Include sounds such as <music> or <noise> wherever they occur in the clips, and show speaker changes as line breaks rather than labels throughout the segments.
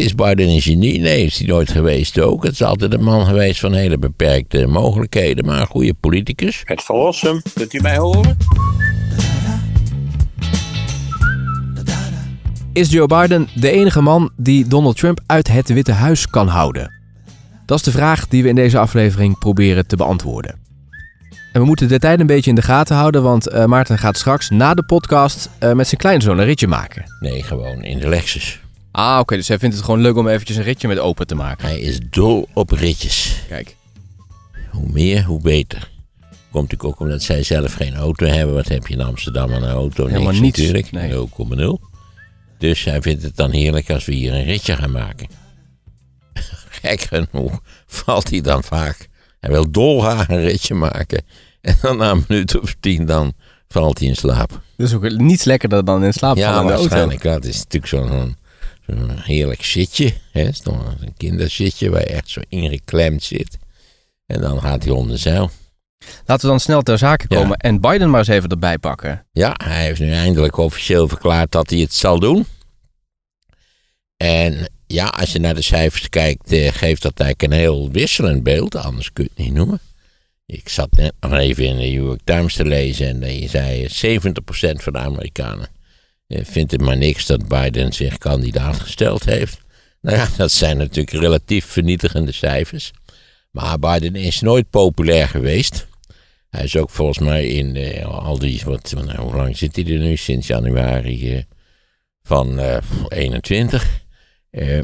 Is Biden een genie? Nee, is hij nooit geweest ook. Het is altijd een man geweest van hele beperkte mogelijkheden, maar een goede politicus.
Het verlossen, kunt u mij horen?
Is Joe Biden de enige man die Donald Trump uit het Witte Huis kan houden? Dat is de vraag die we in deze aflevering proberen te beantwoorden. En we moeten de tijd een beetje in de gaten houden, want eh, Maarten gaat straks na de podcast eh, met zijn kleinzoon een ritje maken.
Nee, gewoon in de Lexus.
Ah, oké, dus hij vindt het gewoon leuk om eventjes een ritje met open te maken.
Hij is dol op ritjes.
Kijk.
Hoe meer, hoe beter. Komt natuurlijk ook omdat zij zelf geen auto hebben. Wat heb je in Amsterdam aan een auto?
Helemaal
niks,
niets,
natuurlijk.
nee.
0,0. Dus hij vindt het dan heerlijk als we hier een ritje gaan maken. <laughs> Gek genoeg valt hij dan vaak. Hij wil dolgraag een ritje maken. En dan na een minuut of tien dan valt hij in slaap.
Dus ook niets lekkerder dan in slaap vallen
Ja,
in de auto.
waarschijnlijk. wel. Het is natuurlijk zo'n zo'n- zo'n heerlijk zitje. Hè? Het is toch een kinderzitje waar je echt zo ingeklemd zit. En dan gaat hij onder zeil.
Laten we dan snel ter zake
Ja.
komen en Biden maar eens even erbij pakken.
Ja, hij heeft nu eindelijk officieel verklaard dat hij het zal doen. En ja, als je naar de cijfers kijkt, eh, geeft dat eigenlijk een heel wisselend beeld. Anders kun je het niet noemen. Ik zat net nog even in de New York Times te lezen en die zei eh, 70% van de Amerikanen eh, vindt het maar niks dat Biden zich kandidaat gesteld heeft. Nou ja, dat zijn natuurlijk relatief vernietigende cijfers. Maar Biden is nooit populair geweest. Hij is ook volgens mij in eh, al die, wat, nou, hoe lang zit hij er nu? Sinds januari eh, van eh 21. eh,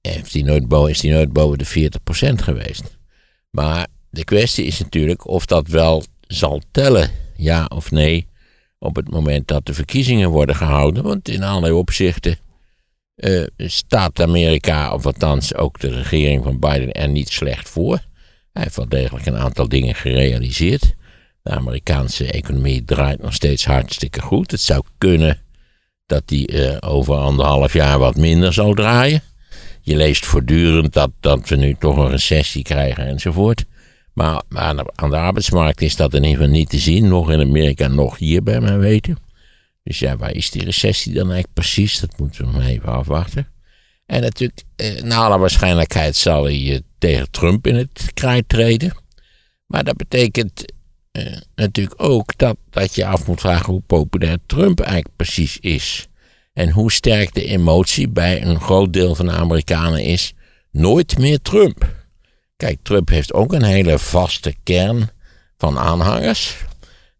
heeft hij nooit boven, is hij nooit boven de 40% geweest. Maar de kwestie is natuurlijk of dat wel zal tellen, ja of nee, op het moment dat de verkiezingen worden gehouden. Want in allerlei opzichten eh, staat Amerika, of althans ook de regering van Biden, er niet slecht voor. Hij heeft wel degelijk een aantal dingen gerealiseerd. De Amerikaanse economie draait nog steeds hartstikke goed. Het zou kunnen dat die eh, over anderhalf jaar wat minder zal draaien. Je leest voortdurend dat, dat we nu toch een recessie krijgen enzovoort. Maar aan de, arbeidsmarkt is dat in ieder geval niet te zien. Nog in Amerika, nog hier bij mij weten. Dus ja, waar is die recessie dan eigenlijk precies? Dat moeten we nog even afwachten. En natuurlijk, eh, naar alle waarschijnlijkheid zal hij eh, tegen Trump in het krijt treden. Maar dat betekent eh, natuurlijk ook dat, dat je af moet vragen hoe populair Trump eigenlijk precies is. En hoe sterk de emotie bij een groot deel van de Amerikanen is. Nooit meer Trump. Kijk, Trump heeft ook een hele vaste kern van aanhangers.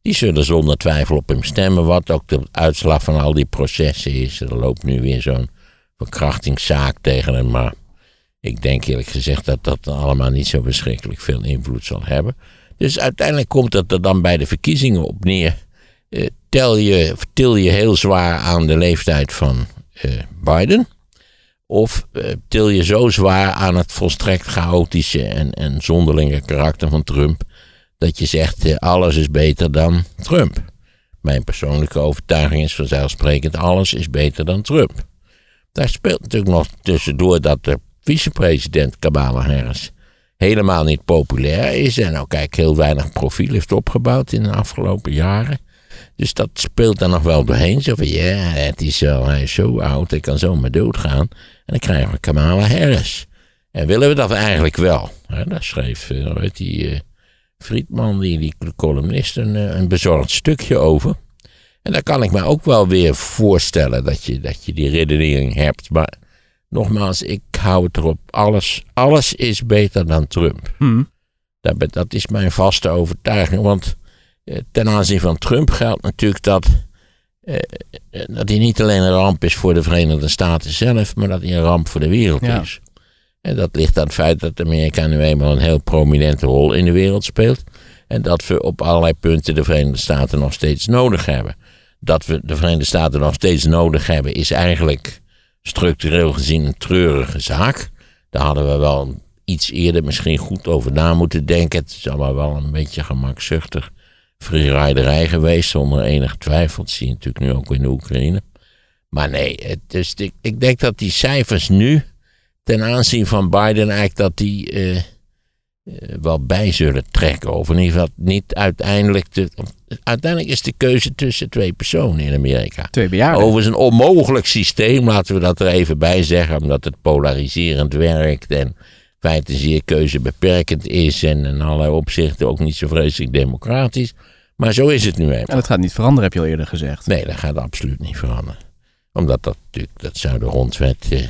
Die zullen zonder twijfel op hem stemmen, wat ook de uitslag van al die processen is. Er loopt nu weer zo'n verkrachtingszaak tegen hem, maar ik denk eerlijk gezegd dat dat allemaal niet zo verschrikkelijk veel invloed zal hebben. Dus uiteindelijk komt het er dan bij de verkiezingen op neer. Eh, tel je, til je heel zwaar aan de leeftijd van eh, Biden? Of eh, til je zo zwaar aan het volstrekt chaotische en, en zonderlinge karakter van Trump, dat je zegt eh, alles is beter dan Trump? Mijn persoonlijke overtuiging is vanzelfsprekend alles is beter dan Trump. Daar speelt natuurlijk nog tussendoor dat de vicepresident Kamala Harris helemaal niet populair is en ook eigenlijk heel weinig profiel heeft opgebouwd in de afgelopen jaren. Dus dat speelt er nog wel doorheen. Zo van, ja, het is zo, hij is zo oud, hij kan zomaar doodgaan. En dan krijgen we Kamala Harris. En willen we dat eigenlijk wel? Daar schreef, eh, hoe heet die, eh, Friedman, die, die columnist, een, eh, een bezorgd stukje over. En daar kan ik me ook wel weer voorstellen dat je, dat je die redenering hebt. Maar nogmaals, ik hou het erop. Alles, alles is beter dan Trump.
Hm.
Dat, dat is mijn vaste overtuiging. Want eh, ten aanzien van Trump geldt natuurlijk dat, eh, eh, dat hij niet alleen een ramp is voor de Verenigde Staten zelf, maar dat hij een ramp voor de wereld
Ja.
is. En dat ligt aan het feit dat Amerika nu eenmaal een heel prominente rol in de wereld speelt. En dat we op allerlei punten de Verenigde Staten nog steeds nodig hebben. Dat we de Verenigde Staten nog steeds nodig hebben, is eigenlijk structureel gezien een treurige zaak. Daar hadden we wel iets eerder misschien goed over na moeten denken. Het is allemaal wel een beetje gemakzuchtig freeriderij geweest, zonder enige twijfel. Dat zie je natuurlijk nu ook in de Oekraïne. Maar nee, het is, ik, ik denk dat die cijfers nu, ten aanzien van Biden, eigenlijk dat die, eh, wel bij zullen trekken. Of in ieder geval niet uiteindelijk. De, uiteindelijk is de keuze tussen twee personen in Amerika.
Twee bejaarden.
Overigens een onmogelijk systeem, laten we dat er even bij zeggen, omdat het polariserend werkt en feite zeer keuzebeperkend is en in allerlei opzichten ook niet zo vreselijk democratisch. Maar zo is het nu even.
En dat gaat niet veranderen, heb je al eerder gezegd.
Nee, dat gaat absoluut niet veranderen. Omdat dat natuurlijk, dat zou de grondwet eh,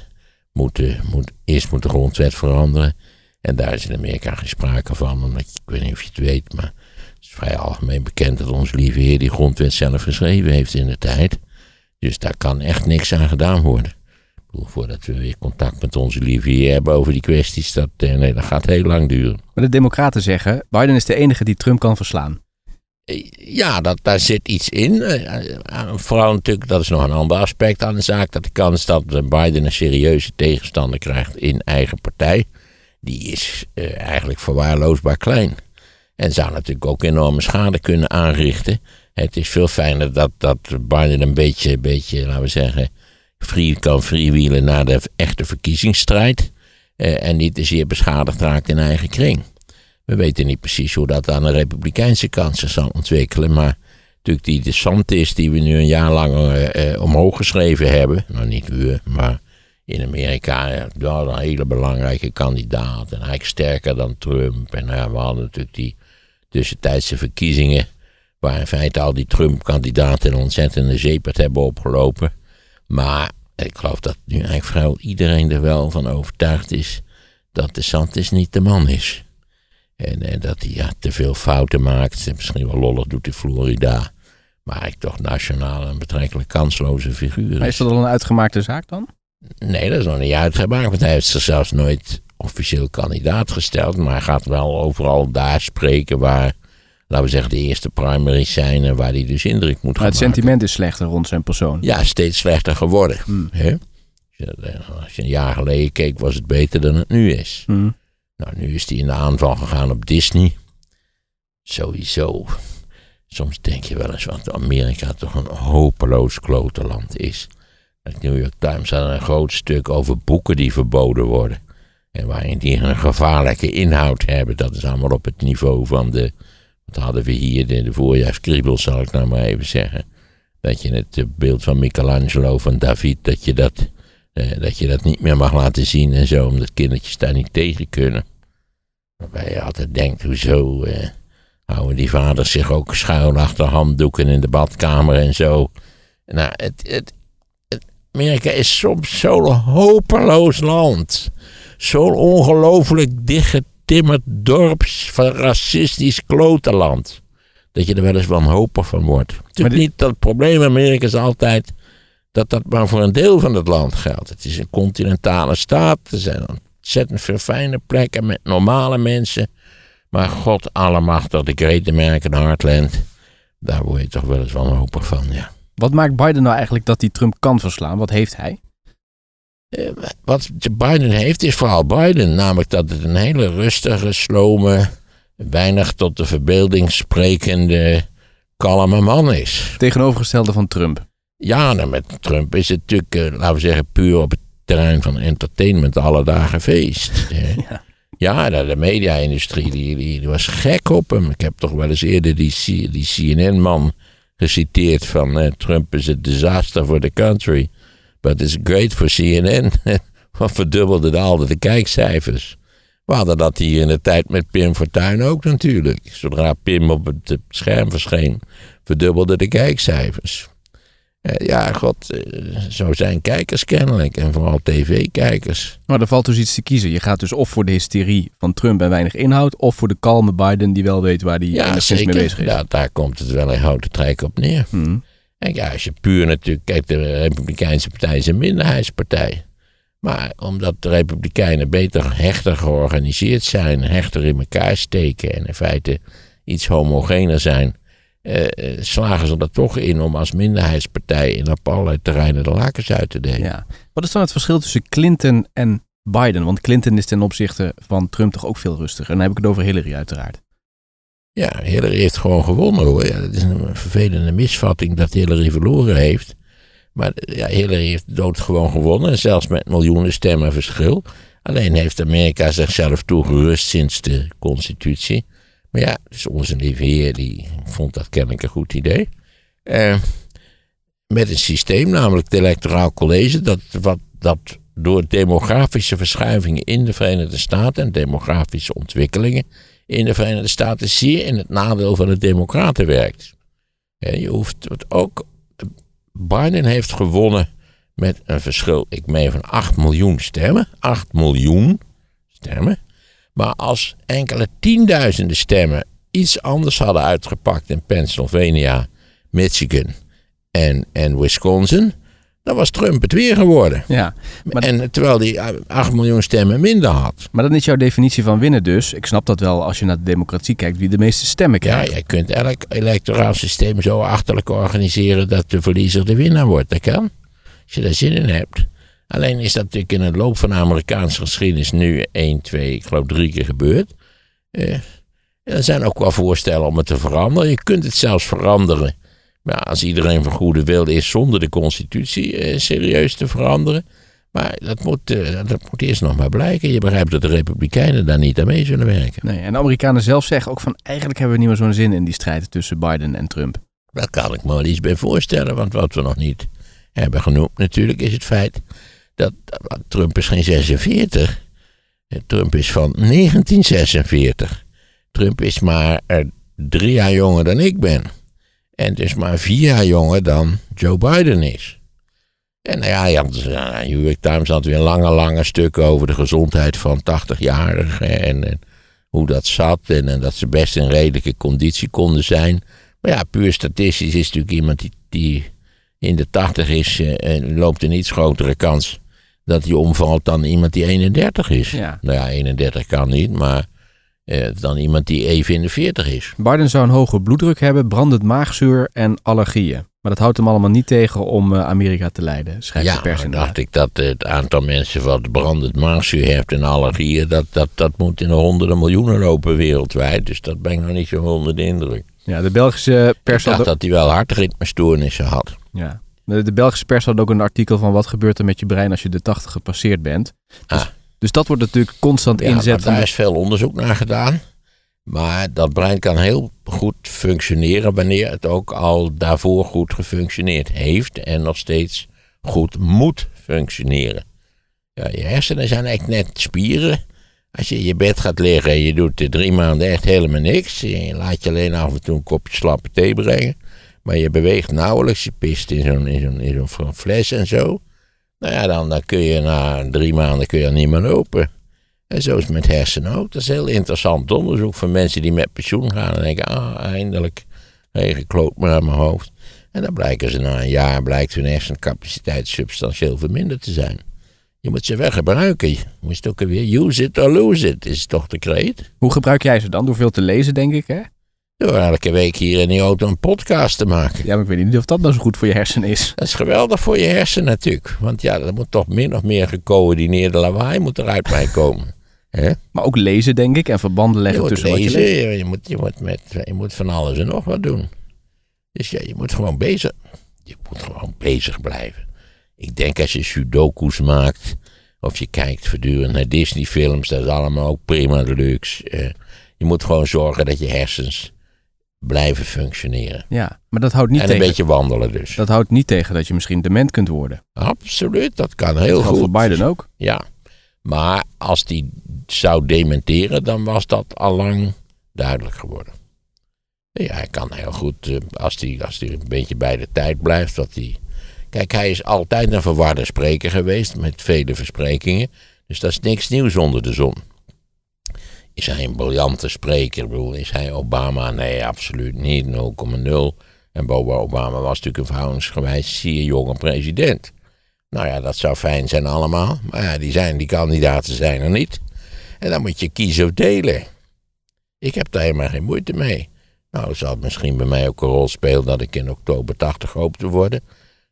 moeten, moet, eerst moet de grondwet veranderen. En daar is in Amerika geen sprake van. Omdat, ik weet niet of je het weet, maar het is vrij algemeen bekend dat onze lieve heer die grondwet zelf geschreven heeft in de tijd. Dus daar kan echt niks aan gedaan worden. Voordat we weer contact met onze lieve heer hebben over die kwesties, dat, eh, nee, dat gaat heel lang duren.
Maar de Democraten zeggen: Biden is de enige die Trump kan verslaan.
Ja, dat, daar zit iets in. Eh, eh, Vooral natuurlijk, dat is nog een ander aspect aan de zaak. Dat de kans dat Biden een serieuze tegenstander krijgt in eigen partij. Die is eh, eigenlijk verwaarloosbaar klein. En zou natuurlijk ook enorme schade kunnen aanrichten. Het is veel fijner dat, dat Biden een beetje, beetje, laten we zeggen, free, kan freewheelen naar de echte verkiezingsstrijd. eh, en niet te zeer beschadigd raakt in eigen kring. We weten niet precies hoe dat aan de republikeinse kant zich zal ontwikkelen. Maar natuurlijk die DeSantis die we nu een jaar lang eh, omhoog geschreven hebben. Nou niet we, maar in Amerika. Ja, een hele belangrijke kandidaat. En eigenlijk sterker dan Trump. En ja, we hadden natuurlijk die tussentijdse verkiezingen. Waar in feite al die Trump-kandidaten een ontzettende zeepert hebben opgelopen. Maar ik geloof dat nu eigenlijk vrijwel iedereen er wel van overtuigd is. Dat DeSantis niet de man is. En, eh, dat hij ja, te veel fouten maakt. Misschien wel lollig doet in Florida. Maar ik toch nationaal een betrekkelijk kansloze figuur
Maar is dat al een uitgemaakte zaak dan?
Nee, dat is nog niet uitgemaakt. Want hij heeft zich zelfs nooit officieel kandidaat gesteld. Maar hij gaat wel overal daar spreken waar, laten we zeggen, de eerste primaries zijn. En waar hij dus indruk moet
Maar
gaan
het
maken.
sentiment is slechter rond zijn persoon.
Ja, steeds slechter geworden.
Hmm.
Hè? Als je- eh, Als je een jaar geleden keek, was het beter dan het nu is.
Hm.
Nou, nu is hij in de aanval gegaan op Disney. Sowieso. Soms denk je wel eens wat Amerika toch een hopeloos klote land is. De New York Times had een groot stuk over boeken die verboden worden. En waarin die een gevaarlijke inhoud hebben. Dat is allemaal op het niveau van de. Wat hadden we hier? De, de voorjaarskriebels, zal ik nou maar even zeggen. Dat je het eh, beeld van Michelangelo, van David, dat je dat, eh, dat je dat niet meer mag laten zien en zo. Omdat kindertjes daar niet tegen kunnen. Waarbij je altijd denkt, hoezo eh, houden die vaders zich ook schuil achter handdoeken in de badkamer en zo. Nou, het, het, het- Amerika is soms zo'n hopeloos land. Zo'n ongelooflijk dichtgetimmerd dorps van racistisch klotenland. Dat je er wel eens wanhopig van wordt. Natuurlijk
dit-
niet dat het probleem in Amerika is altijd dat dat maar voor een deel van het land geldt. Het is een continentale staat. Er zijn ontzettend veel fijne plekken met normale mensen. Maar god allemachtig, de Great American Heartland. Daar word je toch wel eens wanhopig van, ja.
Wat maakt Biden nou eigenlijk dat hij Trump kan verslaan? Wat heeft hij?
Eh, Wat Biden heeft is vooral Biden. Namelijk dat het een hele rustige, slome, weinig tot de verbeelding sprekende, kalme man is.
Tegenovergestelde van Trump.
Ja, nou, met Trump is het natuurlijk, eh, laten we zeggen, puur op het terrein van entertainment alle dagen feest. <laughs>
Ja.
Ja, de, de media-industrie die, die, die was gek op hem. Ik heb toch wel eens eerder die, die CNN-man geciteerd van eh, Trump is a disaster for the country, but it's great for CNN. <laughs> Wat verdubbelde de al de kijkcijfers. We hadden dat hier in de tijd met Pim Fortuyn ook natuurlijk. Zodra Pim op het eh, scherm verscheen, verdubbelde de kijkcijfers. Eh, ja, god, eh, zo zijn kijkers kennelijk. En vooral tv-kijkers.
Maar er valt dus iets te kiezen. Je gaat dus of voor de hysterie van Trump en weinig inhoud, of voor de kalme Biden die wel weet waar hij
Ja,
mee bezig is.
Ja, daar komt het wel in houten trek op neer.
Hm.
En ja, als je puur natuurlijk... Kijk, de Republikeinse Partij is een minderheidspartij. Maar omdat de Republikeinen beter, hechter georganiseerd zijn... hechter in elkaar steken en in feite iets homogener zijn... eh, eh, slagen ze er toch in om als minderheidspartij... in op allerlei terreinen de lakens uit te delen.
Ja. Wat is dan het verschil tussen Clinton en Biden? Want Clinton is ten opzichte van Trump toch ook veel rustiger. En dan heb ik het over Hillary uiteraard.
Ja, Hillary heeft gewoon gewonnen hoor. Ja, dat is een vervelende misvatting dat Hillary verloren heeft. Maar ja, Hillary heeft dood gewoon gewonnen. Zelfs met miljoenen stemmen verschil. Alleen heeft Amerika zichzelf toegerust sinds de constitutie. Maar ja, dus onze lieve heer die vond dat kennelijk een goed idee. Eh, met een systeem, namelijk het electoraal college, dat, wat, dat door demografische verschuivingen in de Verenigde Staten en demografische ontwikkelingen in de Verenigde Staten zeer in het nadeel van de Democraten werkt. je hoeft het ook. Biden heeft gewonnen met een verschil, ik meen van 8 miljoen stemmen. 8 miljoen stemmen. Maar als enkele tienduizenden stemmen iets anders hadden uitgepakt in Pennsylvania, Michigan en, en Wisconsin, dan was Trump het weer geworden.
Ja,
maar... En terwijl hij 8 miljoen stemmen minder had.
Maar dat is jouw definitie van winnen dus. Ik snap dat wel als je naar de democratie kijkt, wie de meeste stemmen krijgt.
Ja, je kunt elk electoraal systeem zo achterlijk organiseren dat de verliezer de winnaar wordt. Dat kan. Als je daar zin in hebt. Alleen is dat natuurlijk in het loop van de Amerikaanse geschiedenis nu 1, 2, ik geloof drie keer gebeurd. Eh, er zijn ook wel voorstellen om het te veranderen. Je kunt het zelfs veranderen maar als iedereen van goede wil is zonder de constitutie eh, serieus te veranderen. Maar dat moet, eh, dat moet eerst nog maar blijken. Je begrijpt dat de Republikeinen daar niet aan mee zullen werken.
Nee, en de Amerikanen zelf zeggen ook van eigenlijk hebben we niet meer zo'n zin in die strijd tussen Biden en Trump.
Daar kan ik me wel iets bij voorstellen, want wat we nog niet hebben genoemd natuurlijk is het feit dat Trump is geen 46. Trump is van 1946. Trump is maar drie jaar jonger dan ik ben. En dus maar vier jaar jonger dan Joe Biden is. En nou ja, je had, uh, New York Times had weer een lange, lange stuk over de gezondheid van 80-jarigen. En, en, hoe dat zat. En, en, dat ze best in redelijke conditie konden zijn. Maar ja, puur statistisch is natuurlijk iemand die, die in de 80 is. Uh, en loopt een iets grotere kans dat hij omvalt dan iemand die 31 is.
Ja.
Nou ja, 31 kan niet, maar eh, dan iemand die even in de 40 is.
Biden zou een hoge bloeddruk hebben, brandend maagzuur en allergieën. Maar dat houdt hem allemaal niet tegen om eh, Amerika te leiden, schrijft
ja,
de pers
Ja, dacht ik dat het aantal mensen wat brandend maagzuur heeft en allergieën, dat, dat, dat moet in de honderden miljoenen lopen wereldwijd. Dus dat ben ik nog niet zo onder de indruk.
Ja, de Belgische pers
ik dacht dat hij wel hartritmestoornissen had.
Ja. De, de Belgische pers had ook een artikel van wat gebeurt er met je brein als je de 80 gepasseerd bent. Dus ah. Dus dat wordt natuurlijk constant
ja,
inzet.
Daar is veel onderzoek naar gedaan. Maar dat brein kan heel goed functioneren wanneer het ook al daarvoor goed gefunctioneerd heeft en nog steeds goed moet functioneren. Ja, je hersenen zijn echt net spieren. Als je in je bed gaat liggen en je doet drie maanden echt helemaal niks. Je laat je alleen af en toe een kopje slappe thee brengen. Maar je beweegt nauwelijks. Je pist in zo'n in zo'n fles en zo. Nou ja, dan, dan kun je na drie maanden kun je niet meer lopen. En zo is het met hersenen ook. Dat is heel interessant onderzoek van mensen die met pensioen gaan en denken, ah, eindelijk gekloot maar aan mijn hoofd. En dan blijken ze na een jaar, blijkt hun hersencapaciteit substantieel verminderd te zijn. Je moet ze wel gebruiken. Je moet het ook weer use it or lose it, is toch de kreet.
Hoe gebruik jij ze dan? Door veel te lezen, denk ik, hè?
Door elke week hier in die auto een podcast te maken.
Ja, maar ik weet niet of dat nou zo goed voor je hersenen is.
Dat is geweldig voor je hersenen natuurlijk. Want ja, er moet toch min of meer gecoördineerde lawaai moet eruit mij komen. <laughs>
Maar ook lezen, denk ik, en verbanden leggen
je
tussen
lezen,
wat je
leest. Je moet, je, moet met, je moet van alles en nog wat doen. Dus ja, je moet gewoon bezig. Je moet gewoon bezig blijven. Ik denk als je sudoku's maakt, of je kijkt voortdurend naar Disney-films, dat is allemaal ook prima luxe. Uh, je moet gewoon zorgen dat je hersens blijven functioneren.
Ja, maar dat houdt niet
en
tegen...
een beetje wandelen dus.
Dat houdt niet tegen dat je misschien dement kunt worden.
Absoluut, dat kan heel
dat
goed.
voor Biden ook.
Ja, maar als die zou dementeren, dan was dat allang duidelijk geworden. Ja, hij kan heel goed, eh, als hij als die een beetje bij de tijd blijft, dat hij... Kijk, hij is altijd een verwarde spreker geweest met vele versprekingen. Dus dat is niks nieuws onder de zon. Is hij een briljante spreker? Ik bedoel, is hij Obama? Nee, absoluut niet. 0,0. En Boba Obama was natuurlijk een verhoudingsgewijs zeer jonge president. Nou ja, dat zou fijn zijn allemaal. Maar ja, die, zijn, die kandidaten zijn er niet. En dan moet je kiezen of delen. Ik heb daar helemaal geen moeite mee. Nou, zal het misschien bij mij ook een rol spelen dat ik in oktober 80 hoop te worden.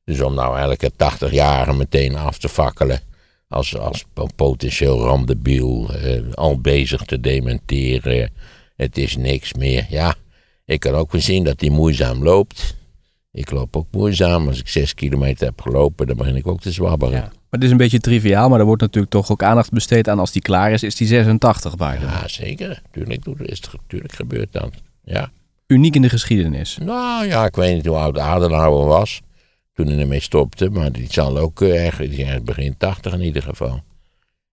Dus om nou elke 80 jaren meteen af te fakkelen als, als potentieel randebiel, eh, al bezig te dementeren. Het is niks meer. Ja, ik kan ook wel zien dat hij moeizaam loopt. Ik loop ook moeizaam. Als ik zes kilometer heb gelopen, dan begin ik ook te zwabberen.
Ja. Maar het is een beetje triviaal, maar er wordt natuurlijk toch ook aandacht besteed aan als die klaar is, is die 86 Biden.
Ja, zeker. Tuurlijk, doet- is het, tuurlijk gebeurt dat. Ja.
Uniek in de geschiedenis.
Nou ja, ik weet niet hoe oud Adenauer was toen hij ermee stopte. Maar die zal ook eh, ergens die is begin 80 in ieder geval.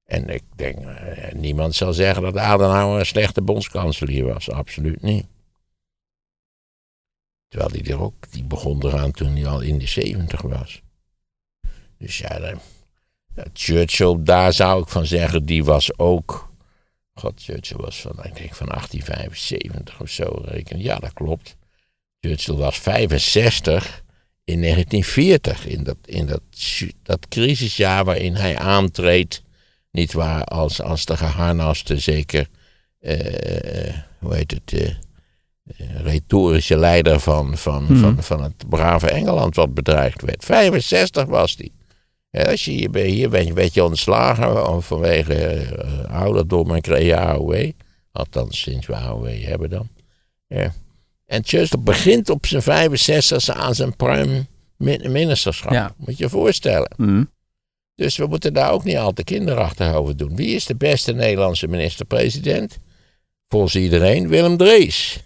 En ik denk, eh, niemand zal zeggen dat Adenauer een slechte bondskanselier was. Absoluut niet. Terwijl hij er ook, die begon eraan toen hij al in de 70 was. Dus ja, Churchill, daar zou ik van zeggen, die was ook. God, Churchill was van, ik denk van 1875 of zo. Reken. Ja, dat klopt. Churchill was 65 in 1940, in dat, in dat, dat crisisjaar waarin hij aantreedt, niet waar, als, als de geharnaste, zeker, eh, hoe heet het, eh, retorische leider van, van,
Mhm.
van, van het brave Engeland wat bedreigd werd. 65 was hij. Ja, als je hier, ben- hier ben je, werd je ontslagen vanwege ouderdom en kreeg je AOW. Althans, sinds we AOW hebben dan. Ja. En Churchill begint op zijn 65 aan zijn prime min- ministerschap.
Ja.
Moet je je voorstellen.
Hm.
Dus we moeten daar ook niet al te kinderachtig over doen. Wie is de beste Nederlandse minister-president? Volgens iedereen Willem Drees.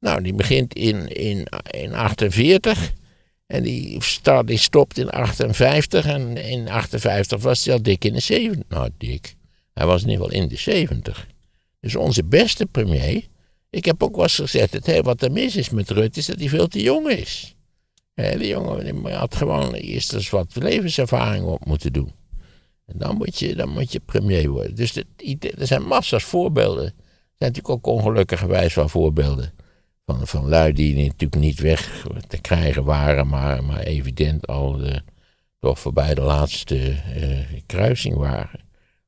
Nou, die begint in, in, in 48 en die, start, die stopt in 58 en in 58 was hij al dik in de 70. Nou, dik. Hij was in ieder geval in de 70. Dus onze beste premier. Ik heb ook wel eens gezegd, het, hè, wat er mis is met Rutte is dat hij veel te jong is. Die jongen die had gewoon eerst eens wat levenservaring op moeten doen. En dan moet je, dan moet je premier worden. Dus er zijn massa's voorbeelden. Er zijn natuurlijk ook ongelukkigerwijs wel voorbeelden. Van, van lui die natuurlijk niet weg te krijgen waren, maar, maar evident al eh, toch voorbij de laatste eh, kruising waren.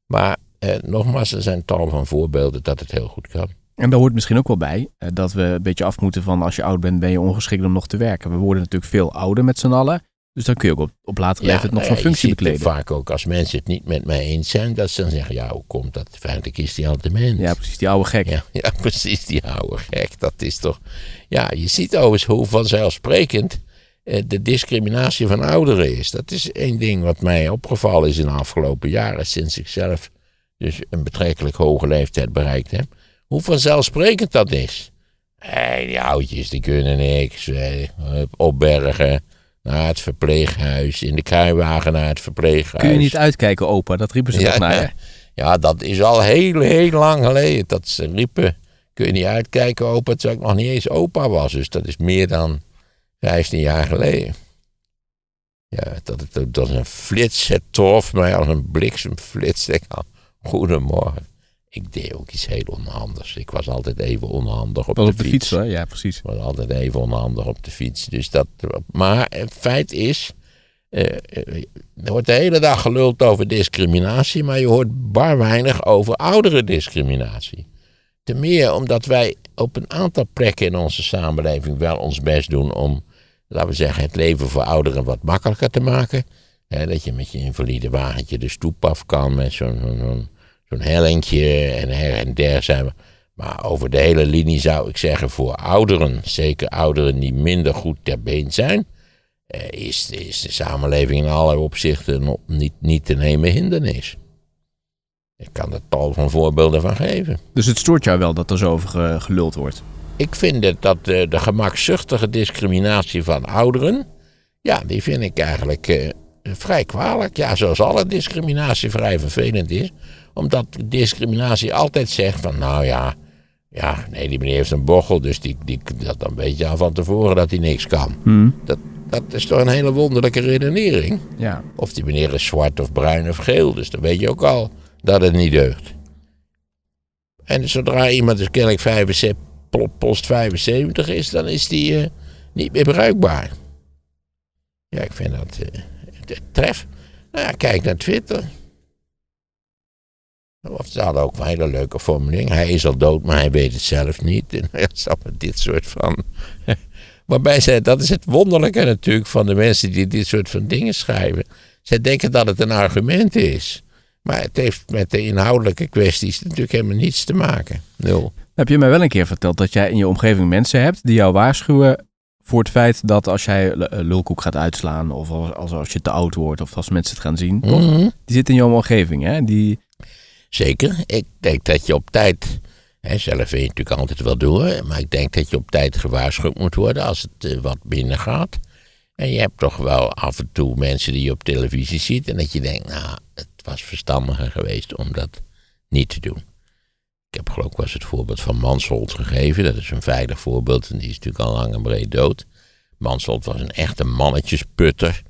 Maar eh, nogmaals, er zijn tal van voorbeelden dat het heel goed kan.
En daar hoort misschien ook wel bij eh, dat we een beetje af moeten van als je oud bent, ben je ongeschikt om nog te werken. We worden natuurlijk veel ouder met z'n allen. Dus dan kun je ook op, op latere leeftijd nog
nou
zo'n
ja,
functie bekleden.
Vaak ook als mensen het niet met mij eens zijn, dat ze dan zeggen: ja, hoe komt dat? Feitelijk is die al dement.
Ja, precies, die oude gek.
Ja, <laughs> ja, precies, die oude gek. Dat is toch. Ja, je ziet overigens hoe vanzelfsprekend eh, de discriminatie van ouderen is. Dat is één ding wat mij opgevallen is in de afgelopen jaren, sinds ik zelf dus een betrekkelijk hoge leeftijd bereikt heb. Hoe vanzelfsprekend dat is. Hé, die oudjes die kunnen niks. opbergen, naar het verpleeghuis, in de kruiwagen naar het verpleeghuis.
Kun je niet uitkijken, opa? Dat riepen ze toch naar
ja. ja, dat is al heel, heel lang geleden. Dat ze riepen, kun je niet uitkijken, opa, terwijl ik nog niet eens opa was. Dus dat is meer dan 15 jaar geleden. Ja, dat, het, dat is een flits. Het trof mij als een bliksemflits. Ik dacht, goedemorgen. Ik deed ook iets heel onhandigs. Ik was altijd even onhandig op, de,
op de
fiets.
ja precies.
Ik was altijd even onhandig op de fiets. Dus dat, maar het feit is, eh, er wordt de hele dag geluld over discriminatie, maar je hoort bar weinig over ouderendiscriminatie. Ten meer omdat wij op een aantal plekken in onze samenleving wel ons best doen om, laten we zeggen, het leven voor ouderen wat makkelijker te maken. Dat je met je invalide wagentje de stoep af kan met zo'n zo'n hellingje en her en der zijn we. Maar over de hele linie zou ik zeggen voor ouderen, zeker ouderen die minder goed ter been zijn, eh, is, is de samenleving in allerlei opzichten niet, niet te nemen hindernis. Ik kan er tal van voorbeelden van geven.
Dus het stoort jou wel dat er zo over ge- geluld wordt.
Ik vind het dat de, de gemakzuchtige discriminatie van ouderen, ja, die vind ik eigenlijk eh, vrij kwalijk. Ja, zoals alle discriminatie vrij vervelend is. Omdat discriminatie altijd zegt van, nou ja, ja, nee, die meneer heeft een bochel, dus die, die, dat dan weet je al van tevoren dat hij niks kan. Dat, dat is toch een hele wonderlijke redenering.
Ja.
Of die meneer is zwart of bruin of geel, dus dan weet je ook al dat het niet deugt. En zodra iemand dus kennelijk 75, post 75 is, dan is die eh, niet meer bruikbaar. Ja, ik vind dat eh, tref. Nou ja, kijk naar Twitter. Of ze hadden ook een hele leuke formulering. Hij is al dood, maar hij weet het zelf niet. En <laughs> ja, dit soort van. <laughs> Waarbij zij, dat is het wonderlijke natuurlijk van de mensen die dit soort van dingen schrijven. Zij denken dat het een argument is. Maar het heeft met de inhoudelijke kwesties natuurlijk helemaal niets te maken. Nul.
Heb je mij wel een keer verteld dat jij in je omgeving mensen hebt die jou waarschuwen voor het feit dat als jij lulkoek gaat uitslaan of als, als, je te oud wordt of als mensen het gaan zien, toch?
Mhm.
Die zit in jouw omgeving, hè? Die,
Zeker. Ik denk dat je op tijd. Hè, zelf weet je natuurlijk altijd wel door. Maar ik denk dat je op tijd gewaarschuwd moet worden als het eh, wat binnen gaat. En je hebt toch wel af en toe mensen die je op televisie ziet. En dat je denkt, nou, het was verstandiger geweest om dat niet te doen. Ik heb geloof ik was het voorbeeld van Mansholt gegeven. Dat is een veilig voorbeeld. En die is natuurlijk al lang en breed dood. Mansholt was een echte mannetjesputter.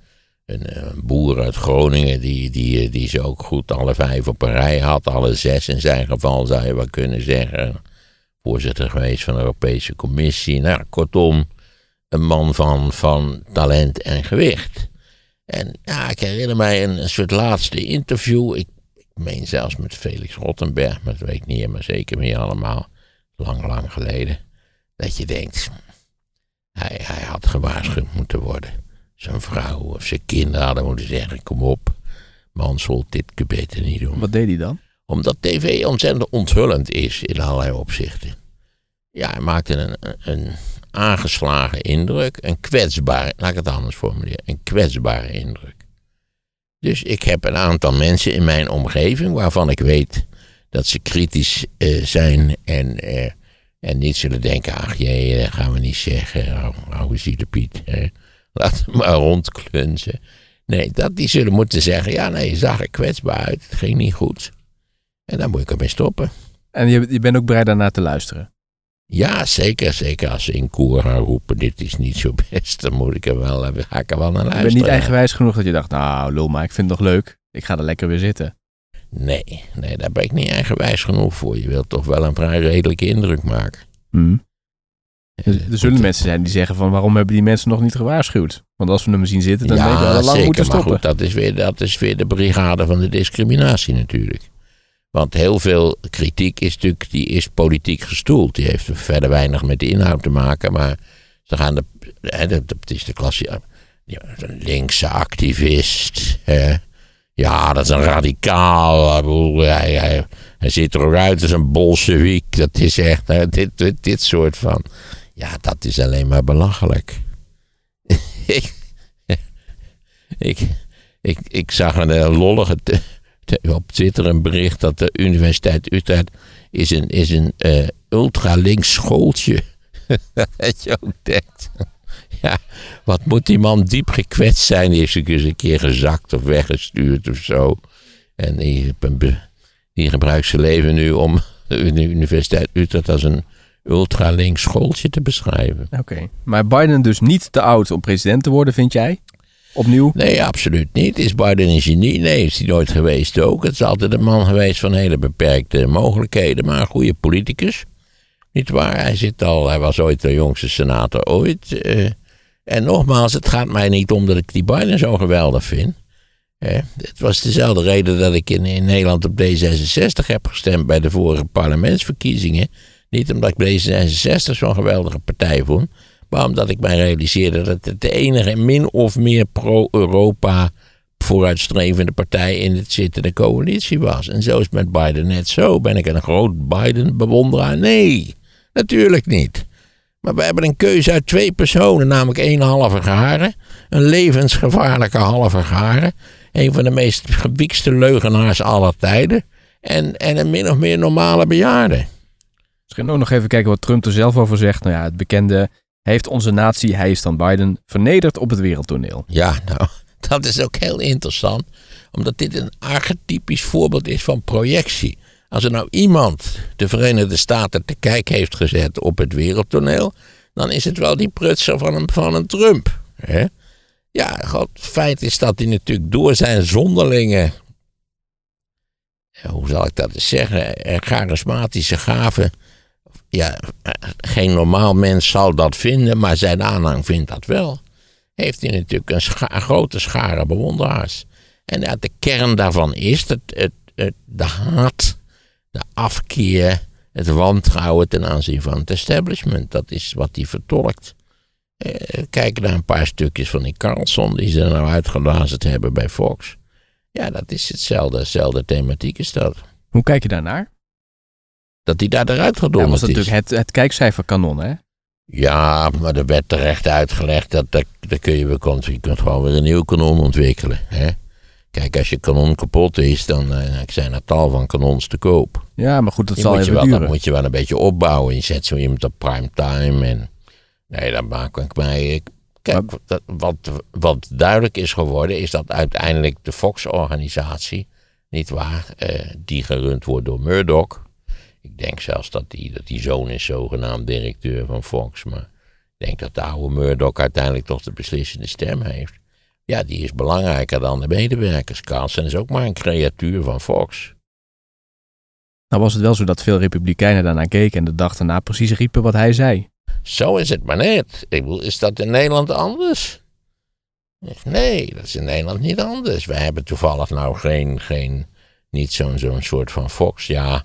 Een, eh, een boer uit Groningen die, die, eh, die ze ook goed alle vijf op een rij had. Alle zes in zijn geval zou je wel kunnen zeggen. Voorzitter geweest van de Europese Commissie. Nou, kortom, een man van, van talent en gewicht. En ja, ik herinner mij een, een soort laatste interview. Ik, ik meen zelfs met Felix Rottenberg, maar dat weet ik niet helemaal zeker meer allemaal. Lang, lang geleden. Dat je denkt, hij, hij had gewaarschuwd moeten worden zijn vrouw of zijn kinderen hadden moeten zeggen: Kom op, Mansholt, dit kun je beter niet doen.
wat deed hij dan?
Omdat tv ontzettend onthullend is in allerlei opzichten. Ja, hij maakte een, een aangeslagen indruk, een kwetsbare, laat ik het anders formuleren, een kwetsbare indruk. Dus ik heb een aantal mensen in mijn omgeving waarvan ik weet dat ze kritisch eh, zijn en, eh, en niet zullen denken: ach jee, dat gaan we niet zeggen, hou, hou eens de Piet. hè. Laat hem maar rondklunzen. Nee, dat die zullen moeten zeggen: ja, nee, je zag er kwetsbaar uit, het ging niet goed. En dan moet ik ermee stoppen.
En je, je bent ook bereid daarnaar te luisteren.
Ja, zeker. Zeker als ze in koer gaan roepen: dit is niet zo best, dan moet ik er wel, eh, ga ik er wel naar
Je
luisteren.
bent niet eigenwijs genoeg dat je dacht, nou lul maar, ik vind het nog leuk. Ik ga er lekker weer zitten.
Nee, nee, daar ben ik niet eigenwijs genoeg voor. Je wilt toch wel een vrij redelijke indruk maken.
Hm. Er, zullen mensen zijn die zeggen van, waarom hebben die mensen nog niet gewaarschuwd? Want als we hem zien zitten, dan
ja,
weten we al lang
zeker,
moeten
maar
stoppen.
goed, dat is, weer, dat is weer de brigade van de discriminatie natuurlijk. Want heel veel kritiek is natuurlijk, die is politiek gestoeld. Die heeft verder weinig met de inhoud te maken, maar ze gaan de, dat is de klasse, ja, een linkse activist, hè. Ja, dat is een radicaal. Hij, hij, hij ziet er ook uit als een bolsjewiek. Dat is echt, dit, dit, dit soort van. Ja, dat is alleen maar belachelijk. ik, ik, ik, zag een eh, lollige op Twitter een bericht dat de Universiteit Utrecht is een, is een eh, ultralinks schooltje. <laughs> dat je ook denkt. Ja, wat moet die man diep gekwetst zijn? Die is eens een keer gezakt of weggestuurd of zo. En die, die gebruikt zijn leven nu om de Universiteit Utrecht als een ultralinks schooltje te beschrijven.
Oké, maar Biden dus niet te oud om president te worden, vind jij? Opnieuw?
Nee, absoluut niet. Is Biden een genie? Nee, is hij nooit geweest ook. Het is altijd een man geweest van hele beperkte mogelijkheden, maar een goede politicus. Niet waar? Hij, zit al, hij was ooit de jongste senator ooit. eh. en nogmaals, het gaat mij niet om dat ik die Biden zo geweldig vind. Eh, het was dezelfde reden dat ik in, in Nederland op D66 heb gestemd bij de vorige parlementsverkiezingen. Niet omdat ik D66 zo'n geweldige partij vond, maar omdat ik mij realiseerde dat het de enige min of meer pro-Europa vooruitstrevende partij in het zittende coalitie was. En zo is het met Biden net zo. Ben ik een groot Biden-bewonderaar? Nee, natuurlijk niet. Maar we hebben een keuze uit twee personen, namelijk één halve garen. Een levensgevaarlijke halve garen. Een van de meest gewiekste leugenaars aller tijden. En, en een min of meer normale bejaarde.
Misschien ook nog even kijken wat Trump er zelf over zegt. Nou ja, het bekende heeft onze natie, hij is dan Biden, vernederd op het wereldtoneel.
Ja, nou, <laughs> dat is ook heel interessant. Omdat dit een archetypisch voorbeeld is van projectie. Als er nou iemand de Verenigde Staten te kijk heeft gezet op het wereldtoneel, dan is het wel die prutser van een, van een Trump. Hè? Ja, het feit is dat hij natuurlijk door zijn zonderlinge, ja, hoe zal ik dat eens zeggen, eh, charismatische gaven. Ja, geen normaal mens zal dat vinden, maar zijn aanhang vindt dat wel. Heeft hij natuurlijk een, grote schare bewonderaars. En ja, de kern daarvan is het, het, de haat, de afkeer, het wantrouwen ten aanzien van het establishment. Dat is wat hij vertolkt. Eh, kijk naar een paar stukjes van die Carlson die ze nou uitgelazerd hebben bij Fox. Ja, dat is hetzelfde, hetzelfde thematiek is dat.
Hoe kijk je daarnaar?
Dat hij daar eruit
Ja,
gedonderd
was
is.
natuurlijk het, het kijkcijferkanon, hè?
Ja, maar er werd terecht uitgelegd dat, dat, dat kun je, weer, je kunt gewoon weer een nieuw kanon ontwikkelen. Hè? Kijk, als je kanon kapot is, dan uh, zijn er tal van kanons te koop.
Ja, maar goed, dat
Die
zal
moet je
even
wel,
duren.
Dat moet je wel een beetje opbouwen. Je zet zo iemand op prime time. En, nee, dat maak ik mij... Kijk, dat, wat, wat duidelijk is geworden, is dat uiteindelijk de Fox-organisatie, niet waar, eh, die gerund wordt door Murdoch. Ik denk zelfs dat die, dat die zoon is zogenaamd directeur van Fox. Maar ik denk dat de oude Murdoch uiteindelijk toch de beslissende stem heeft. Ja, die is belangrijker dan de medewerkers. Carlson is ook maar een creatuur van Fox.
Nou was het wel zo dat veel republikeinen daarnaar keken en de dag daarna precies riepen wat hij zei.
Zo is het maar net. Ik bedoel, is dat in Nederland anders? Nee, dat is in Nederland niet anders. Wij hebben toevallig nou geen, geen niet zo'n zo'n soort van Fox. Ja,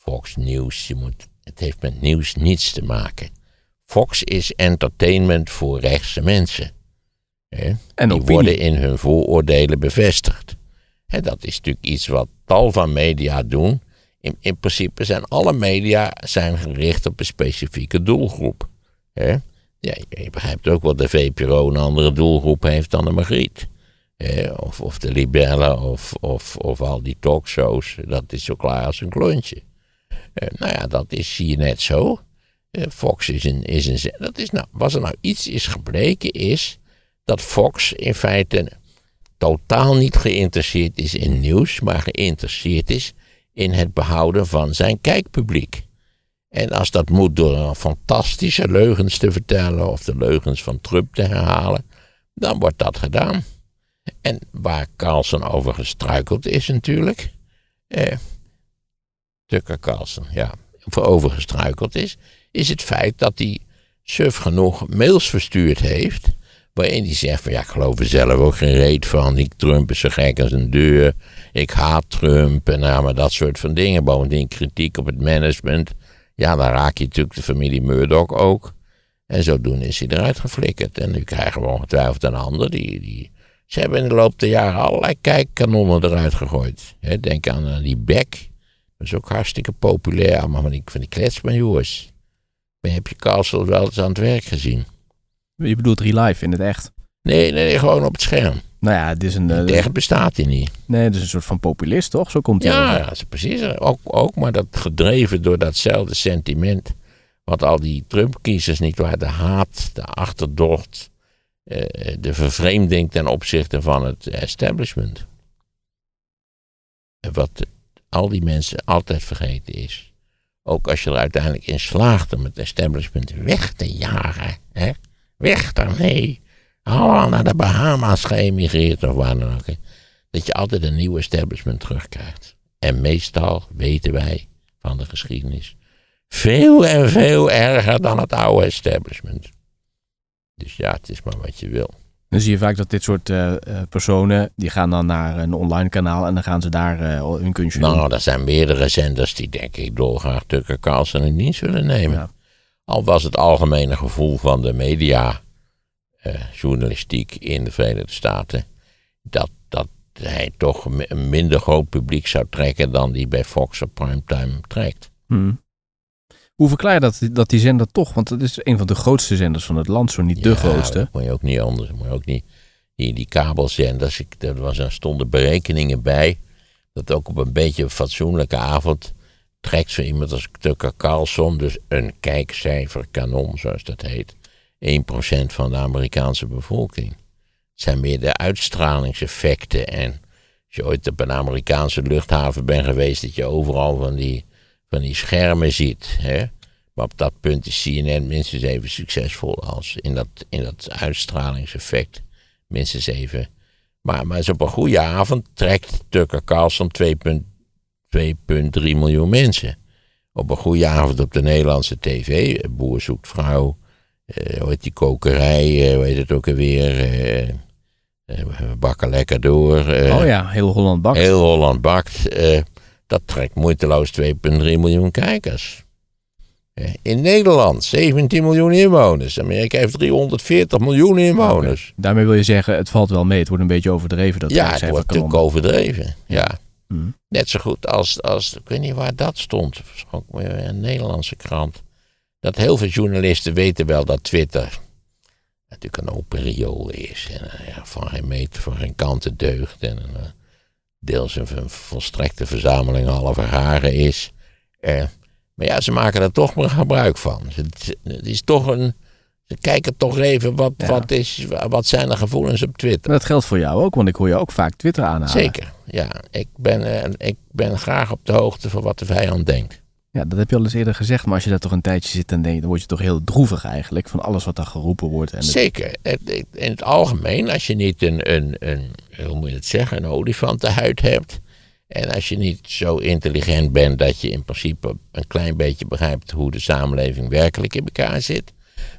Fox News, je moet, het heeft met nieuws niets te maken. Fox is entertainment voor rechtse mensen. Hè?
En
Die
opinie.
worden in hun vooroordelen bevestigd. Hè, dat is natuurlijk iets wat tal van media doen. In, in principe zijn alle media zijn gericht op een specifieke doelgroep. Hè? Ja, je begrijpt ook wel de VPRO een andere doelgroep heeft dan de Margriet. Hè? Of, of de Libelle of, of, of al die talkshows. Dat is zo klaar als een klontje. Eh, nou ja, dat is hier net zo. Eh, Fox is een, is een. Dat is nou, was er nou iets is gebleken, is dat Fox in feite totaal niet geïnteresseerd is in nieuws, maar geïnteresseerd is in het behouden van zijn kijkpubliek. En als dat moet door fantastische leugens te vertellen of de leugens van Trump te herhalen, dan wordt dat gedaan. En waar Carlson over gestruikeld is natuurlijk, eh, Tucker Carlson, ja, voor over gestruikeld is, is het feit dat hij suf genoeg mails verstuurd heeft, waarin hij zegt van ja, ik geloof er zelf ook geen reet van, die Trump is zo gek als een deur, ik haat Trump en nou, maar dat soort van dingen. Bovendien kritiek op het management, ja, dan raak je natuurlijk de familie Murdoch ook. En zodoende is hij eruit geflikkerd. En nu krijgen we ongetwijfeld een ander. Die, die, ze hebben in de loop der jaren allerlei kijkkanonnen eruit gegooid. Denk aan die Beck. Dat is ook hartstikke populair. Allemaal van die, van die. Maar heb je Castle wel eens aan het werk gezien?
Je bedoelt real life in het echt.
Nee, nee, nee, gewoon op het scherm.
Nou ja, het is een, eh,
Het echt bestaat hij niet.
nee, het is een soort van populist, toch? Zo komt hij
Ja, ja, precies. Ook, ook maar dat gedreven door datzelfde sentiment. Wat al die Trump-kiezers niet waar. De haat, de achterdocht. eh, de vervreemding ten opzichte van het establishment. En wat al die mensen altijd vergeten is. Ook als je er uiteindelijk in slaagt om het establishment weg te jagen. Hè? Weg daarmee. Allemaal naar de Bahama's geëmigreerd of waar dan ook. Dat je altijd een nieuw establishment terugkrijgt. En meestal weten wij van de geschiedenis. Veel en veel erger dan het oude establishment. Dus ja, het is maar wat je wil.
Dan zie je vaak dat dit soort eh, eh, personen, die gaan dan naar een online kanaal en dan gaan ze daar eh, hun kunstje doen.
Nou, er zijn meerdere zenders die denk ik dolgraag Tucker Carlson in dienst willen nemen.
Ja.
Al was het algemene gevoel van de media, journalistiek in de Verenigde Staten, dat, dat hij toch een een minder groot publiek zou trekken dan die bij Fox op primetime trekt.
Hmm. Hoe verklaar je dat, dat die zender toch, want het is een van de grootste zenders van het land, zo niet de grootste.
Dat moet je ook niet anders. Moet je ook niet, die, die kabelzenders, ik, er, was, er stonden berekeningen bij. Dat ook op een beetje een fatsoenlijke avond trekt zo iemand als Tucker Carlson, dus een kijkcijferkanon, zoals dat heet, 1% van de Amerikaanse bevolking. Het zijn meer de uitstralingseffecten. En als je ooit op een Amerikaanse luchthaven bent geweest, dat je overal van die, van die schermen ziet. Hè? Maar op dat punt is CNN minstens even succesvol als in dat, in dat uitstralingseffect. Minstens even. Maar, maar op een goede avond trekt Tucker Carlson 2,2 miljoen mensen. Op een goede avond op de Nederlandse tv. Boer zoekt vrouw. eh, hoe heet die kokerij? eh, hoe heet het ook alweer? eh, we bakken lekker door. eh,
oh ja, heel Holland bakt.
Heel Holland bakt. Eh, dat trekt moeiteloos 2,3 miljoen kijkers. Eh, In Nederland 17 miljoen inwoners. Amerika heeft 340 miljoen inwoners.
Daarmee wil je zeggen, het valt wel mee. Het wordt een beetje overdreven. Dat
ja, het wordt natuurlijk overdreven. Ja.
Hmm.
Net zo goed als, als, ik weet niet waar dat stond. Een Nederlandse krant. dat heel veel journalisten weten wel dat Twitter natuurlijk een open riool is. En eh, ja, van geen meter, van geen kanten deugt. En uh, deels een volstrekte verzameling halve haren is. Uh, maar ja, ze maken er toch maar gebruik van. Het, het is toch een. Ze kijken toch even wat, ja. wat, is, wat zijn de gevoelens op Twitter.
Maar dat geldt voor jou ook, want ik hoor je ook vaak Twitter aanhalen.
Zeker, ja. Ik ben, ik ben graag op de hoogte van wat de vijand denkt.
Ja, dat heb je al eens eerder gezegd, maar als je daar toch een tijdje zit, je, dan word je toch heel droevig eigenlijk van alles wat daar geroepen wordt. En
Zeker. In het algemeen, als je niet een, een, een, hoe moet je het zeggen, een olifantenhuid hebt. En als je niet zo intelligent bent dat je in principe een klein beetje begrijpt hoe de samenleving werkelijk in elkaar zit.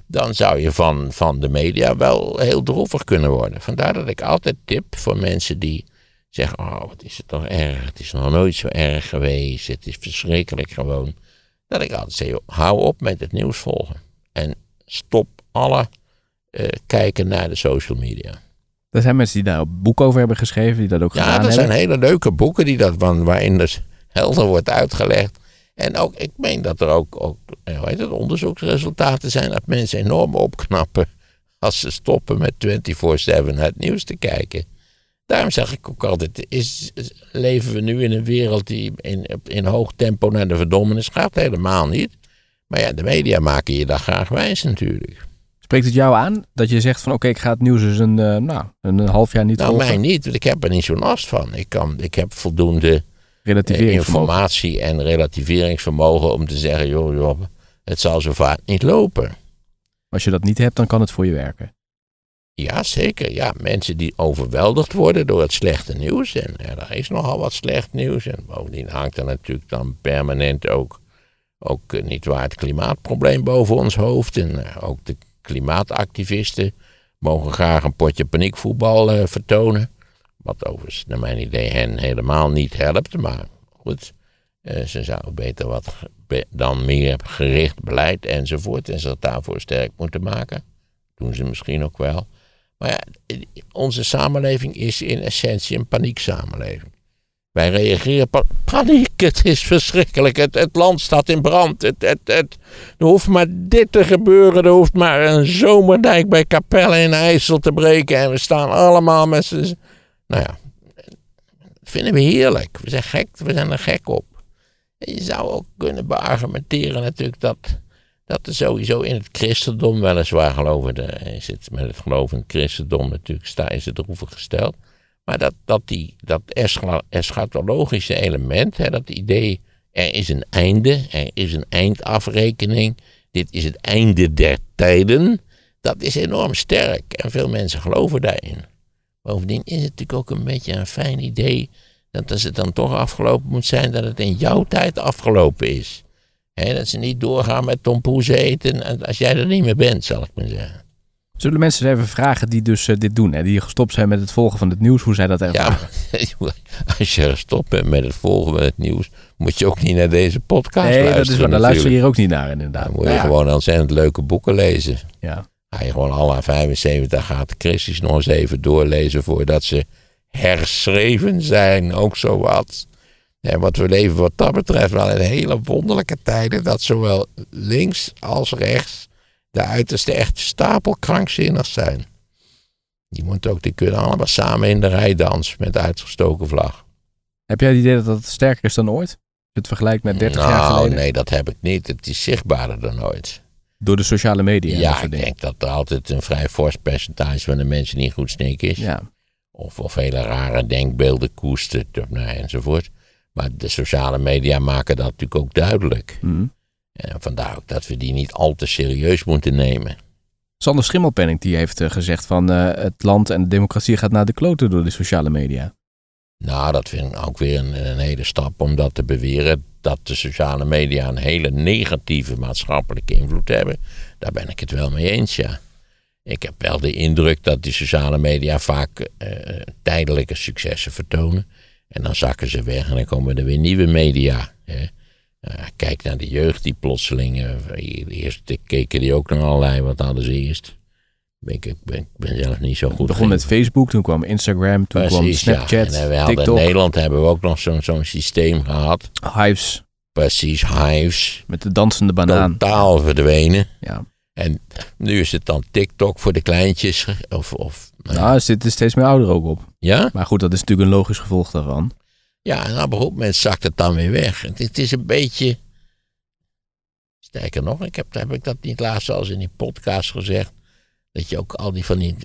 Dan zou je van, van de media wel heel droevig kunnen worden. Vandaar dat ik altijd tip voor mensen die zeggen, oh wat is het toch erg, het is nog nooit zo erg geweest, het is verschrikkelijk gewoon. Dat ik altijd zeg, hou op met het nieuws volgen. En stop alle uh, kijken naar de social media.
Er zijn mensen die daar een boek over hebben geschreven, die dat ook
ja,
gedaan hebben.
Ja, er zijn hele leuke boeken die dat, waarin dus helder wordt uitgelegd. En ook, ik meen dat er ook, ook eh, hoe heet het, onderzoeksresultaten zijn dat mensen enorm opknappen als ze stoppen met 24-7 het nieuws te kijken. Daarom zeg ik ook altijd, is, leven we nu in een wereld die in, in hoog tempo naar de verdommenis gaat? Helemaal niet. Maar ja, de media maken je daar graag wijs natuurlijk.
Spreekt het jou aan dat je zegt van oké, ik ga het nieuws dus een, uh, nou, een half jaar niet
nou,
volgen?
mij niet, want ik heb er niet zo'n last van. Ik, kan, ik heb voldoende uh, informatie en relativeringsvermogen om te zeggen, joh, joh, het zal zo vaak niet lopen.
Als je dat niet hebt, dan kan het voor je werken.
Ja, zeker. Ja, mensen die overweldigd worden door het slechte nieuws. En er is nogal wat slecht nieuws. En bovendien hangt er natuurlijk dan permanent ook, ook uh, niet waar het klimaatprobleem boven ons hoofd. En uh, ook de klimaatactivisten mogen graag een potje paniekvoetbal uh, vertonen. Wat overigens, naar mijn idee, hen helemaal niet helpt. Maar goed, ze zouden beter wat dan meer gericht beleid enzovoort. En zich daarvoor sterk moeten maken. Doen ze misschien ook wel. Maar ja, onze samenleving is in essentie een panieksamenleving. Wij reageren pa paniek, het is verschrikkelijk. Het, land staat in brand. Het, het, het, er hoeft maar dit te gebeuren. Er hoeft maar een zomerdijk bij Capelle in IJssel te breken. En we staan allemaal met z'n... Nou ja, dat vinden we heerlijk. We zijn gek, we zijn er gek op. Je zou ook kunnen beargumenteren natuurlijk dat dat er sowieso in het christendom weliswaar geloven, de, is het met het geloof in het christendom natuurlijk, sta, is het droevig gesteld. Maar dat, dat, die, dat eschatologische element, hè, dat idee, er is een einde, er is een eindafrekening, dit is het einde der tijden, dat is enorm sterk en veel mensen geloven daarin. Bovendien is het natuurlijk ook een beetje een fijn idee dat als het dan toch afgelopen moet zijn, dat het in jouw tijd afgelopen is dat ze niet doorgaan met tompoezen eten als jij er niet meer bent, zal ik maar zeggen.
Zullen mensen even vragen die dus uh, dit doen, hè, die gestopt zijn met het volgen van het nieuws, hoe zij dat ervaren?
Ja, <laughs> als je gestopt bent met het volgen van het nieuws, moet je ook niet naar deze podcast
nee,
luisteren.
Nee, dat is waar, daar luister je hier ook niet naar inderdaad.
Dan moet je ja. gewoon ontzettend leuke boeken lezen.
Ja.
Ga je gewoon alle 75 gaat de Christus nog eens even doorlezen voordat ze herschreven zijn, ook zo wat. Ja, want we leven wat dat betreft wel in hele wonderlijke tijden. Dat zowel links als rechts de uiterste echt stapelkrankzinnig zijn. Die, moeten ook, die kunnen allemaal samen in de rij dansen met uitgestoken vlag.
Heb jij het idee dat dat sterker is dan ooit? Als je het vergelijkt met 30
nou,
jaar geleden?
nee, dat heb ik niet. Het is zichtbaarder dan ooit.
Door de sociale media?
Ja, ik denk dat er altijd een vrij fors percentage van de mensen niet goed snik is.
Ja.
Of, of hele rare denkbeelden koestert nou, enzovoort. Maar de sociale media maken dat natuurlijk ook duidelijk.
Mm.
En vandaar ook dat we die niet al te serieus moeten nemen.
Sander Schimmelpenning die heeft uh, gezegd van uh, het land en de democratie gaat naar de kloten door de sociale media.
Nou, dat vind ik ook weer een, een, hele stap om dat te beweren. Dat de sociale media een hele negatieve maatschappelijke invloed hebben. Daar ben ik het wel mee eens, ja. Ik heb wel de indruk dat die sociale media vaak uh, tijdelijke successen vertonen. En dan zakken ze weg en dan komen er weer nieuwe media. Hè. Uh, kijk naar de jeugd die plotseling. Uh, eerst keken die ook naar allerlei. Wat hadden ze eerst? Ik, ben, ben zelf niet zo goed. Het
begon met Facebook, toen kwam Instagram, toen
Precies,
kwam Snapchat.
Ja. En we
TikTok.
hadden in Nederland hebben we ook nog zo'n zo'n systeem gehad.
Hives.
Precies, hives.
Met de dansende banaan.
Totaal verdwenen.
Ja.
En nu is het dan TikTok voor de kleintjes. Of, of,
Nou, er zitten steeds meer ouderen ook op.
ja?
Maar goed, dat is natuurlijk een logisch gevolg daarvan.
Ja, en op een gegeven moment zakt het dan weer weg. Het, het is een beetje... Sterker nog, ik heb, heb ik dat niet laatst zelfs in die podcast gezegd. Dat je ook al die van die...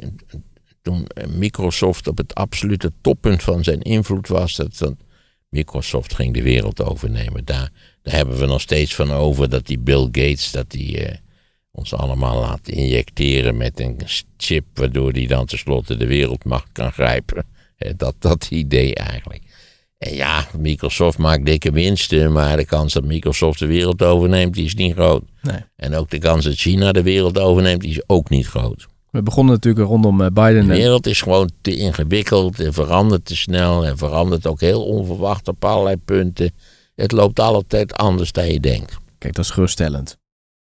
Toen Microsoft op het absolute toppunt van zijn invloed was. Dat, dat Microsoft ging de wereld overnemen. Daar, daar hebben we nog steeds van over dat die Bill Gates... Dat die, eh, ons allemaal laat injecteren met een chip... waardoor die dan tenslotte de wereldmacht kan grijpen. Dat, dat idee eigenlijk. En ja, Microsoft maakt dikke winsten, maar de kans dat Microsoft de wereld overneemt, die is niet groot.
Nee.
En ook de kans dat China de wereld overneemt, die is ook niet groot.
We begonnen natuurlijk rondom eh, Biden.
De wereld is gewoon te ingewikkeld en verandert te snel en verandert ook heel onverwacht op allerlei punten. Het loopt altijd anders dan je denkt.
Kijk, dat is geruststellend.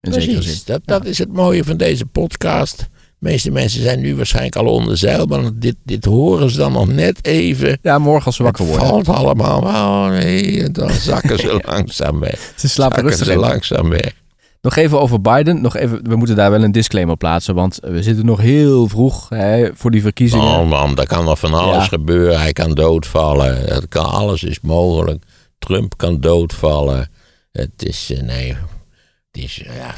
In zekere zin.
Precies, dat, dat is het mooie van deze podcast. De meeste mensen zijn nu waarschijnlijk al onder zeil, maar dit, dit horen ze dan nog net even.
Ja, morgen als ze wakker
Het
worden.
valt allemaal, oh nee, dan <laughs> zakken ze langzaam weg.
Ze slapen
Zakken
rustig
ze
in.
langzaam weg.
Nog even over Biden. Nog even, we moeten daar wel een disclaimer plaatsen. Want we zitten nog heel vroeg hè, voor die verkiezingen.
Oh man, daar kan nog van alles
Ja.
gebeuren. Hij kan doodvallen. Het kan, alles is mogelijk. Trump kan doodvallen. Het is, eh, nee, het is, eh, ja,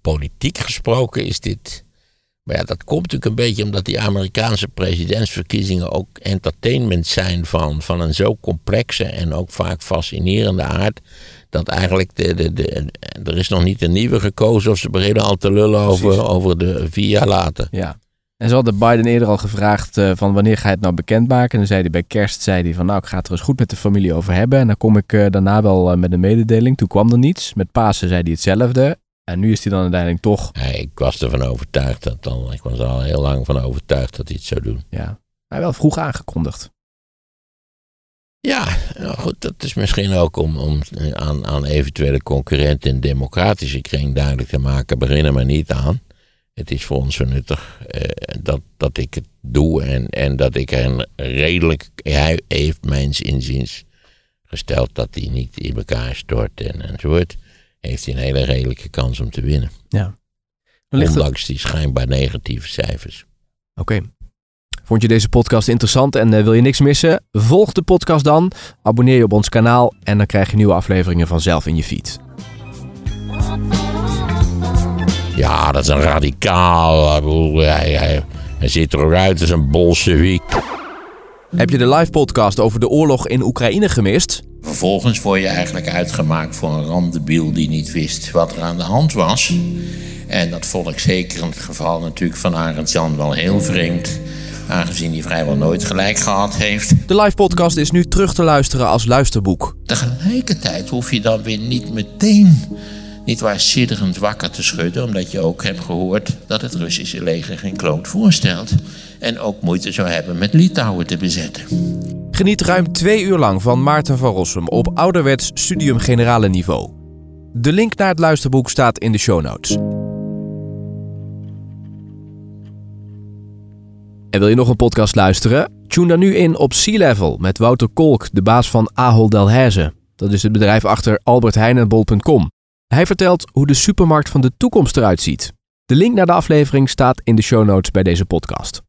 politiek gesproken is dit... Maar ja, dat komt natuurlijk een beetje omdat die Amerikaanse presidentsverkiezingen ook entertainment zijn van, van een zo complexe en ook vaak fascinerende aard. Dat eigenlijk, de, de, de, er is nog niet een nieuwe gekozen of ze beginnen al te lullen
Precies.
over, over de vier jaar later.
Ja. En ze hadden Biden eerder al gevraagd eh, van wanneer ga je het nou bekendmaken. En dan zei hij bij kerst zei hij van nou ik ga het er eens goed met de familie over hebben. En dan kom ik eh, daarna wel eh, met een mededeling. Toen kwam er niets. Met Pasen zei hij hetzelfde. En nu is hij dan uiteindelijk toch,
Ja, ik was ervan overtuigd dat dan. Ik was er al heel lang van overtuigd dat hij het zou doen.
ja, hij wel vroeg aangekondigd.
Ja, nou goed, dat is misschien ook om, om aan, aan eventuele concurrenten in de democratische kring duidelijk te maken. Begin er maar niet aan. Het is voor ons zo nuttig eh, dat, dat ik het doe en, en dat ik een redelijk. Hij heeft mijns inziens gesteld dat hij niet in elkaar stort en enzovoort. Heeft hij een hele redelijke kans om te winnen.
Ja. Het-
Ondanks die schijnbaar negatieve cijfers.
Oké. Vond je deze podcast interessant en eh, wil je niks missen? Volg de podcast dan, abonneer je op ons kanaal en dan krijg je nieuwe afleveringen vanzelf in je feed.
Ja, dat is een radicaal. Hij, hij, hij ziet er ook uit als een bolsjewiek.
Heb je de live podcast over de oorlog in Oekraïne gemist?
Vervolgens word je eigenlijk uitgemaakt voor een randebiel die niet wist wat er aan de hand was. En dat vond ik zeker in het geval natuurlijk van Arend Jan wel heel vreemd. Aangezien hij vrijwel nooit gelijk gehad heeft.
De live podcast is nu terug te luisteren als luisterboek.
Tegelijkertijd hoef je dan weer niet meteen, niet waar sidderend wakker te schudden, omdat je ook hebt gehoord dat het Russische leger geen kloot voorstelt. En ook moeite zou hebben met Litouwen te bezetten.
Geniet ruim twee uur lang van Maarten van Rossum op ouderwets studium generale niveau. De link naar het luisterboek staat in de show notes. En wil je nog een podcast luisteren? Tune dan nu in op Sea Level met Wouter Kolk, de baas van Ahold Delhaize. Dat is het bedrijf achter albertheinenbol.com. Hij vertelt hoe de supermarkt van de toekomst eruit ziet. De link naar de aflevering staat in de show notes bij deze podcast.